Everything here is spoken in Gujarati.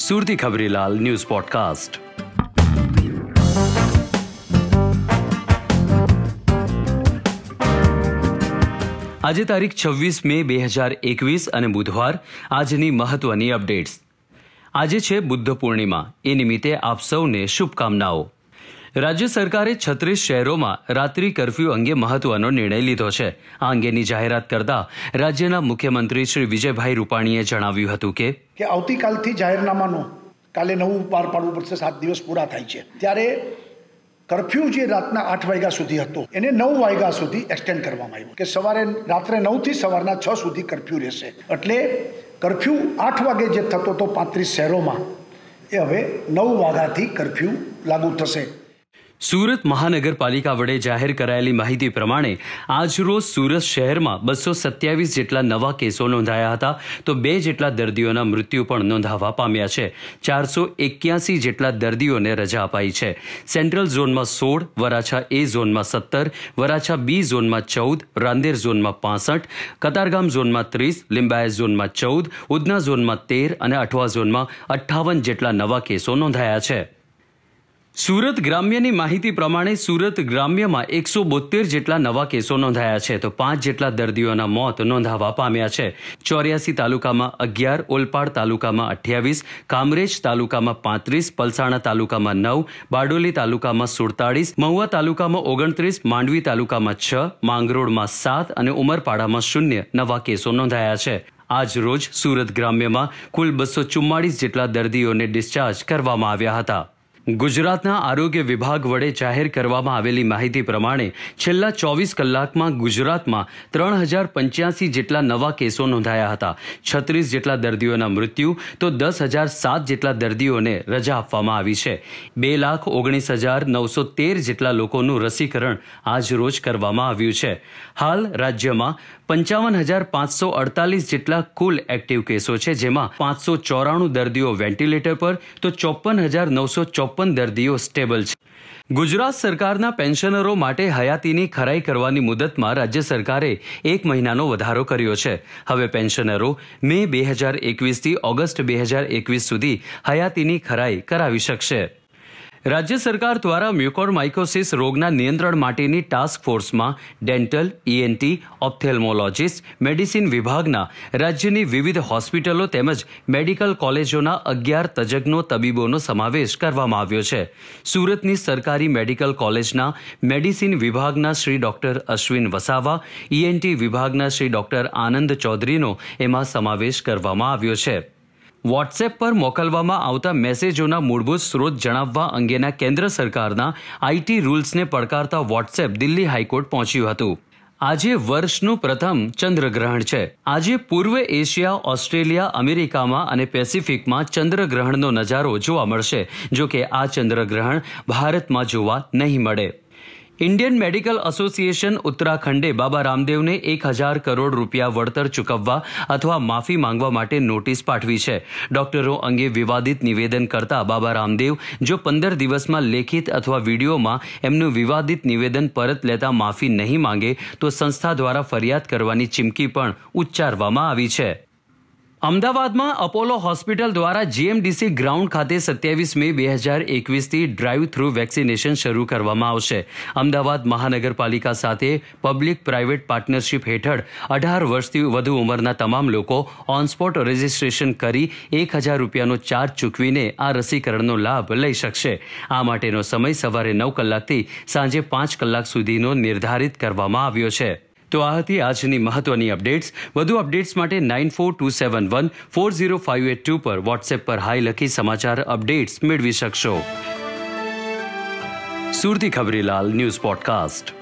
સુરતી ખબરીલાલ ન્યૂઝ પોડકાસ્ટ. આજે તારીખ છવ્વીસ મે બે હજાર એકવીસ અને બુધવાર આજની મહત્વની અપડેટ્સ. આજે છે બુદ્ધ પૂર્ણિમા. એ નિમિત્તે આપ સૌને શુભકામનાઓ. રાજ્ય સરકારે છત્રીસ શહેરોમાં રાત્રિ કરફ્યુ અંગે મહત્વનો નિર્ણય લીધો છે. આ અંગેની જાહેરાત કરતા રાજ્યના મુખ્યમંત્રી શ્રી વિજયભાઈ રૂપાણીએ જણાવ્યું હતું કે કે આવતીકાલથી જાહેરનામાનું કાલે નવું પાર પાડવું પડશે, સાત દિવસ પૂરા થાય છે. ત્યારે કરફ્યુ જે રાતના આઠ વાગ્યા સુધી હતો, એને નવ વાગ્યા સુધી એક્સટેન્ડ કરવામાં આવ્યું. કે સવારે રાત્રે નવથી સવારના છ સુધી કરફ્યુ રહેશે. એટલે કરફ્યુ આઠ વાગે જે થતો હતો પાંત્રીસ શહેરોમાં, એ હવે નવ વાગ્યાથી કરફ્યુ લાગુ થશે. સુરત મહાનગરપાલિકા વડે જાહેર કરાયેલી માહિતી પ્રમાણે આજરોજ સુરત શહેરમાં બસો સત્યાવીસ જેટલા નવા કેસો નોંધાયા હતા. તો બે જેટલા દર્દીઓના મૃત્યુ પણ નોંધાવા પામ્યા છે. ચારસો એક્યાસી જેટલા દર્દીઓને રજા અપાઈ છે. સેન્ટ્રલ ઝોનમાં સોળ, વરાછા એ ઝોનમાં સત્તર, વરાછા બી ઝોનમાં ચૌદ, રાંદેર ઝોનમાં પાસઠ, કતારગામ ઝોનમાં ત્રીસ, લિંબાયત ઝોનમાં ચૌદ, ઉધના ઝોનમાં તેર અને અઠવા ઝોનમાં અઠ્ઠાવન જેટલા નવા કેસો નોંધાયા છે. સુરત ગ્રામ્યની માહિતી પ્રમાણે સુરત ગ્રામ્યમાં એકસો બોતેર જેટલા નવા કેસો નોંધાયા છે, તો પાંચ જેટલા દર્દીઓના મોત નોંધાવા પામ્યા છે. ચોર્યાસી તાલુકામાં અગિયાર, ઓલપાડ તાલુકામાં અઠ્યાવીસ, કામરેજ તાલુકામાં પાંત્રીસ, પલસાણા તાલુકામાં નવ, બારડોલી તાલુકામાં સુડતાળીસ, મહુવા તાલુકામાં ઓગણત્રીસ, માંડવી તાલુકામાં છ, માંગરોળમાં સાત અને ઉમરપાડામાં શૂન્ય નવા કેસો નોંધાયા છે. આજ રોજ સુરત ગ્રામ્યમાં કુલ બસો ચુમ્માળીસ જેટલા દર્દીઓને ડિસ્ચાર્જ કરવામાં આવ્યા હતા. ગુજરાતના આરોગ્ય વિભાગ વડે જાહેર કરવામાં આવેલી માહિતી પ્રમાણે છેલ્લા ચોવીસ કલાકમાં ગુજરાતમાં ત્રણ હજાર પંચ્યાસી જેટલા નવા કેસો નોંધાયા હતા. છત્રીસ જેટલા દર્દીઓના મૃત્યુ તો દસ હજાર સાત જેટલા દર્દીઓને રજા આપવામાં આવી છે. બે લાખ ઓગણીસ હજાર નવસો તેર જેટલા લોકોનું રસીકરણ આજ રોજ કરવામાં આવ્યું છે. હાલ રાજ્યમાં પંચાવન હજાર પાંચસો અડતાલીસ જેટલા કુલ એક્ટિવ કેસો છે, જેમાં પાંચસો ચોરાણું દર્દીઓ વેન્ટિલેટર પર તો ચોપન હજાર નવસો ચોપન દર્દીઓ સ્ટેબલ છે. ગુજરાત સરકારના પેન્શનરો માટે હયાતીની ખરાઈ કરવાની મુદતમાં રાજ્ય સરકારે એક મહિનાનો વધારો કર્યો છે. હવે પેન્શનરો મે બે હજાર એકવીસથી ઓગસ્ટ બે હજાર એકવીસ સુધી હયાતીની ખરાઈ કરાવી શકશે. રાજ્ય સરકાર દ્વારા મ્યુકોરમાઇકોસિસ રોગના નિયંત્રણ માટેની ટાસ્ક ફોર્સમાં ડેન્ટલ ઈએનટી ઓપ્થેલ્મોલોજીસ્ટ, મેડિસિન વિભાગના રાજ્યની વિવિધ હોસ્પિટલો તેમજ મેડિકલ કોલેજોના અગિયાર તજજ્ઞો તબીબોનો સમાવેશ કરવામાં આવ્યો છે. સુરતની સરકારી મેડિકલ કોલેજના મેડિસિન વિભાગના શ્રી ડોક્ટર અશ્વિન વસાવા ઈએનટી વિભાગના શ્રી ડોક્ટર આનંદ ચૌધરીનો એમાં સમાવેશ કરવામાં આવ્યો છે. વોટ્સએપ પર મોકલવામાં આવતા મેસેજોના મૂળભૂત સ્ત્રોત જણાવવા અંગેના કેન્દ્ર સરકારના આઈટી રૂલ્સને પડકારતા વોટ્સએપ દિલ્હી હાઈકોર્ટ પહોંચ્યું હતું. આજે વર્ષનું પ્રથમ ચંદ્રગ્રહણ છે. આજે પૂર્વ એશિયા, ઓસ્ટ્રેલિયા, અમેરિકામાં અને પેસિફિકમાં ચંદ્રગ્રહણનો નજારો જોવા મળશે જો કે આ ચંદ્રગ્રહણ ભારતમાં જોવા નહીં મળે. ઇન્ડિયન મેડિકલ એસોસિએશન ઉત્તરાખંડે બાબા રામદેવને એક હજાર કરોડ રૂપિયા વળતર ચૂકવવા અથવા માફી માંગવા માટે નોટિસ પાઠવી છે. ડોક્ટરો અંગે વિવાદિત નિવેદન કરતા બાબા રામદેવ, જો પંદર દિવસમાં લેખિત અથવા વિડીયોમાં એમનું વિવાદિત નિવેદન પરત લેતા માફી નહીં માંગે, તો સંસ્થા દ્વારા ફરિયાદ કરવાની ચીમકી પણ ઉચ્ચારવામાં આવી છે. અમદાવાદમાં અપોલો હોસ્પિટલ દ્વારા જીએમડીસી ગ્રાઉન્ડ ખાતે સત્યાવીસ મે બે હજાર એકવીસથી ડ્રાઈવ થ્રુ વેક્સિનેશન શરૂ કરવામાં આવશે. અમદાવાદ મહાનગરપાલિકા સાથે પબ્લિક પ્રાઇવેટ પાર્ટનરશિપ હેઠળ અઢાર વર્ષથી વધુ ઉંમરના તમામ લોકો ઓનસ્પોટ રજિસ્ટ્રેશન કરી એક હજાર રૂપિયાનો ચાર્જ ચૂકવીને આ રસીકરણનો લાભ લઈ શકશે. આ માટેનો સમય સવારે નવ કલાકથી સાંજે પાંચ કલાક સુધીનો નિર્ધારિત કરવામાં આવ્યો છે. તો આ હતી આજની મહત્વની અપડેટ્સ. વધુ અપડેટ્સ માટે nine four two seven one four zero five eight two પર વોટ્સએપ પર હાઈ લખી સમાચાર અપડેટ્સ મેળવી શકશો. Surti Khabrilal news podcast.